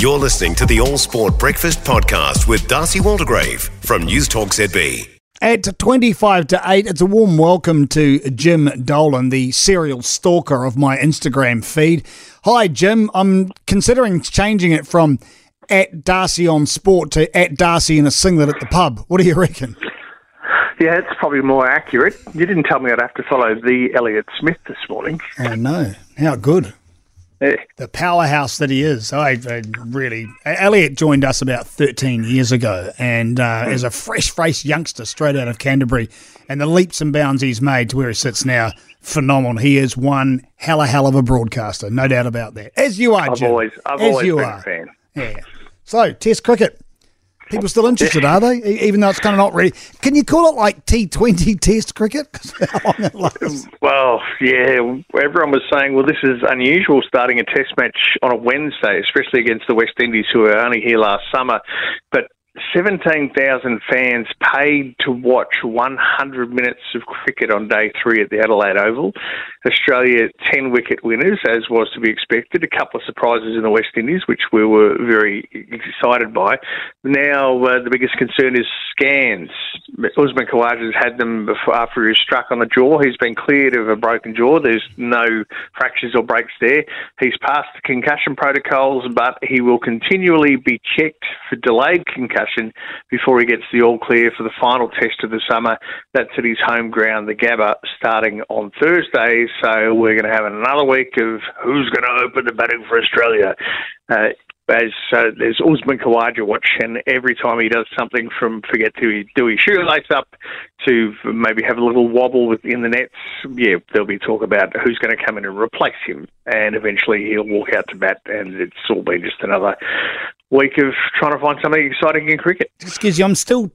You're listening to the All Sport Breakfast Podcast with Darcy Waldegrave from News Talk ZB. At 25 to 8, it's a warm welcome to Jim Dolan, the serial stalker of my Instagram feed. Hi, Jim. I'm considering changing it from at Darcy on Sport to at Darcy in a singlet at the pub. What do you reckon? Yeah, it's probably more accurate. You didn't tell me I'd have to follow the Elliot Smith this morning. Oh, no. How good. The powerhouse that he is. I, I really, Elliot joined us about 13 years ago, and uh, as a fresh-faced youngster straight out of Canterbury, and the leaps and bounds he's made to where he sits now, phenomenal. He is one hell a hell of a broadcaster, no doubt about that. As you are, I've always, I've As always you been are. a fan. Yeah. So, Test cricket. People still interested, are they? Even though it's kind of not ready. Can you call it like T20 Test cricket? Well, yeah, everyone was saying, well, this is unusual starting a test match on a Wednesday, especially against the West Indies, who were only here last summer. But 17,000 fans paid to watch 100 minutes of cricket on day three at the Adelaide Oval. Australia 10 wicket winners, as was to be expected. A couple of surprises in the West Indies, which we were very excited by. Now, uh, the biggest concern is scans. Usman Khawaja's had them before, after he was struck on the jaw. He's been cleared of a broken jaw. There's no fractures or breaks there. He's passed the concussion protocols, but he will continually be checked for delayed concussion before he gets the all clear for the final test of the summer. That's at his home ground, the Gabba, starting on Thursday. So we're going to have another week of who's going to open the batting for Australia. Uh, as uh, there's Usman Khawaja watch, and every time he does something from forget to do his shoelace up to maybe have a little wobble within the nets, yeah, there'll be talk about who's going to come in and replace him, and eventually he'll walk out to bat, and it's all been just another week of trying to find something exciting in cricket. Excuse you, I'm still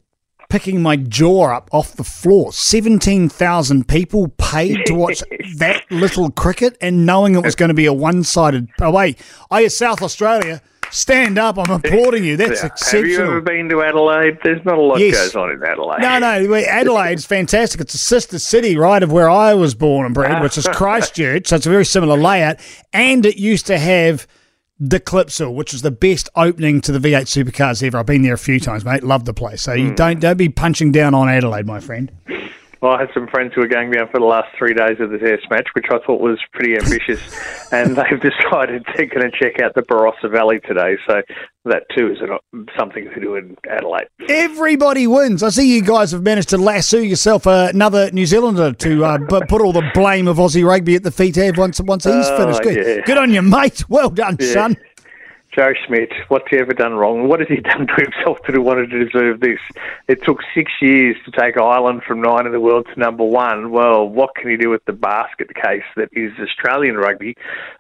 picking my jaw up off the floor. 17,000 people paid to watch that little cricket and knowing it was going to be a one sided. Oh, wait, I, South Australia, stand up. I'm applauding you. That's exceptional. Have you ever been to Adelaide? There's not a lot Yes. goes on in Adelaide. No, no, Adelaide's fantastic. It's a sister city, right, of where I was born and bred, which is Christchurch. So it's a very similar layout. And it used to have the Clipsal, which was the best opening to the V8 supercars ever. I've been there a few times, mate. Love the place. So Hmm. you don't don't be punching down on Adelaide, my friend. Well, I had some friends who were going down for the last three days of the test match, which I thought was pretty ambitious, and they've decided they're going to check out the Barossa Valley today. So that too is an- something to do in Adelaide. Everybody wins. I see you guys have managed to lasso yourself uh, another New Zealander to uh, put all the blame of Aussie rugby at the feet of once once he's Oh, finished. Good, yeah. good on you, mate. Well done, Yeah. son. Joe Schmidt, what's he ever done wrong? What has he done to himself to want to deserve this? It took six years to take Ireland from nine in the world to number one. Well, what can he do with the basket case that is Australian rugby?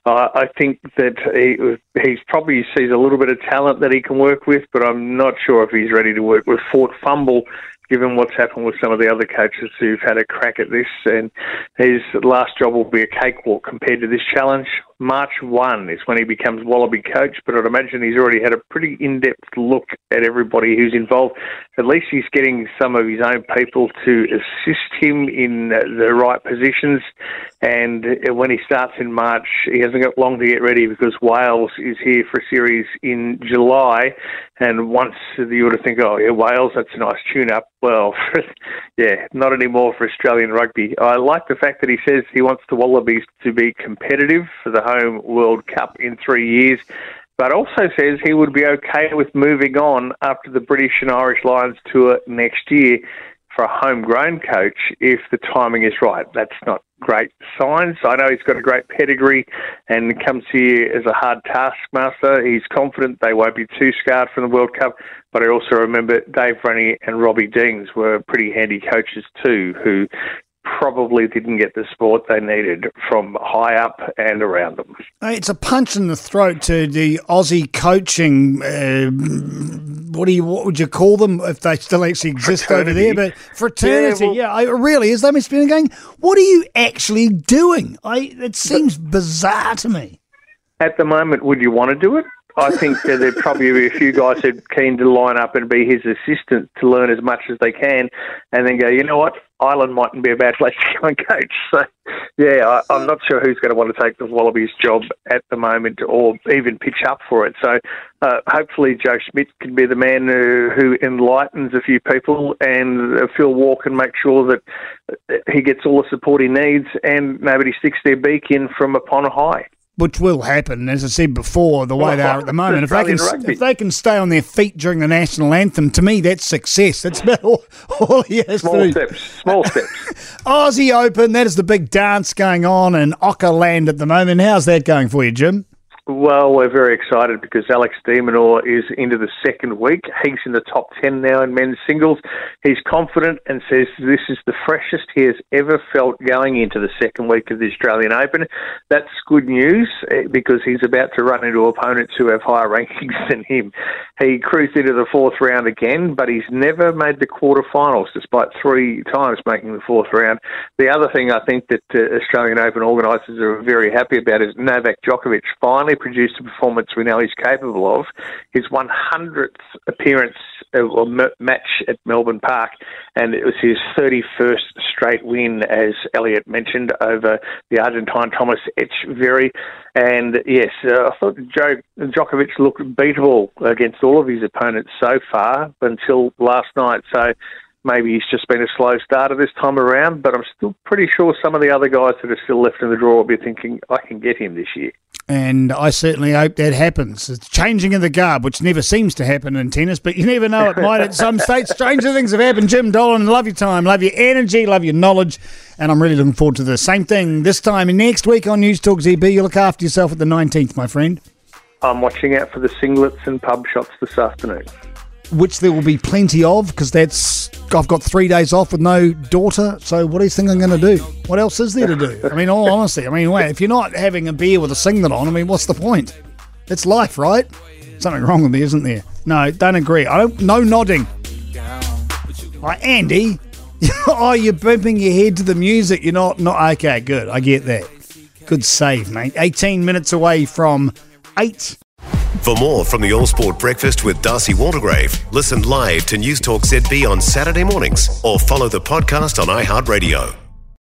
Uh, I think that he, he's probably sees a little bit of talent that he can work with, but I'm not sure if he's ready to work with Fort Fumble. Given what's happened with some of the other coaches who've had a crack at this, and his last job will be a cakewalk compared to this challenge. March 1 is when he becomes Wallaby coach, but I'd imagine he's already had a pretty in depth look at everybody who's involved. At least he's getting some of his own people to assist him in the right positions. And when he starts in March, he hasn't got long to get ready because Wales is here for a series in July. And once you would think, oh, yeah, Wales, that's a nice tune up. Well, yeah, not anymore for Australian rugby. I like the fact that he says he wants the Wallabies to be competitive for the home World Cup in three years, but also says he would be okay with moving on after the British and Irish Lions tour next year for a homegrown coach if the timing is right. That's not great signs. I know he's got a great pedigree and comes here as a hard taskmaster. He's confident they won't be too scarred from the World Cup. But I also remember Dave Rennie and Robbie Deans were pretty handy coaches too, who probably didn't get the support they needed from high up and around them. It's a punch in the throat to the Aussie coaching. Uh, what do you? What would you call them if they still actually exist over there? But fraternity, yeah, Yeah, well- I, really is. They must be going. What are you actually doing? I. It seems bizarre to me. At the moment, would you want to do it? I think that there'd probably be a few guys who'd keen to line up and be his assistant to learn as much as they can, and then go, you know what, Ireland mightn't be a bad place to go and coach. So, yeah, I, am not sure who's going to want to take the Wallabies job at the moment or even pitch up for it. So, uh, hopefully, Joe Schmidt can be the man who, who enlightens a few people, and uh, Phil Waugh can make sure that uh, he gets all the support he needs and nobody sticks their beak in from upon high which will happen, as I said before, the way well, they are at the moment. If they can, rugby. if they can stay on their feet during the national anthem, to me that's success. That's about all, all he has small to steps, small steps. Aussie Open, that is the big dance going on in Land at the moment. How's that going for you, Jim? Well, we're very excited because Alex de Minaur is into the second week. He's in the top 10 now in men's singles. He's confident and says this is the freshest he has ever felt going into the second week of the Australian Open. That's good news eh, because he's about to run into opponents who have higher rankings than him. He cruised into the fourth round again, but he's never made the quarterfinals despite three times making the fourth round. The other thing I think that uh, Australian Open organisers are very happy about is Novak Djokovic finally produced a performance we know he's capable of. His 100th appearance uh, or match at Melbourne Park, and it was his 31st straight win, as Elliot mentioned, over the Argentine Thomas Etcheverry. And yes, uh, I thought Joe Djokovic looked beatable against all of his opponents so far until last night. So maybe he's just been a slow starter this time around, but I'm still pretty sure some of the other guys that are still left in the draw will be thinking, I can get him this year and I certainly hope that happens. It's changing of the guard, which never seems to happen in tennis, but you never know. It might at some stage. Stranger things have happened. Jim Dolan, love your time, love your energy, love your knowledge, and I'm really looking forward to the same thing this time next week on News Talk ZB. You look after yourself at the 19th, my friend. I'm watching out for the singlets and pub shots this afternoon which there will be plenty of because that's I've got three days off with no daughter. So what do you think I'm going to do? What else is there to do? I mean, all honesty, I mean, wait, if you're not having a beer with a singlet on, I mean, what's the point? It's life, right? Something wrong with me, isn't there? No, don't agree. I don't. No nodding. Like Andy, oh, you're bumping your head to the music. You're not. Not okay. Good. I get that. Good save, mate. 18 minutes away from eight. For more from the All Sport Breakfast with Darcy Waldegrave, listen live to News Talk ZB on Saturday mornings or follow the podcast on iHeartRadio.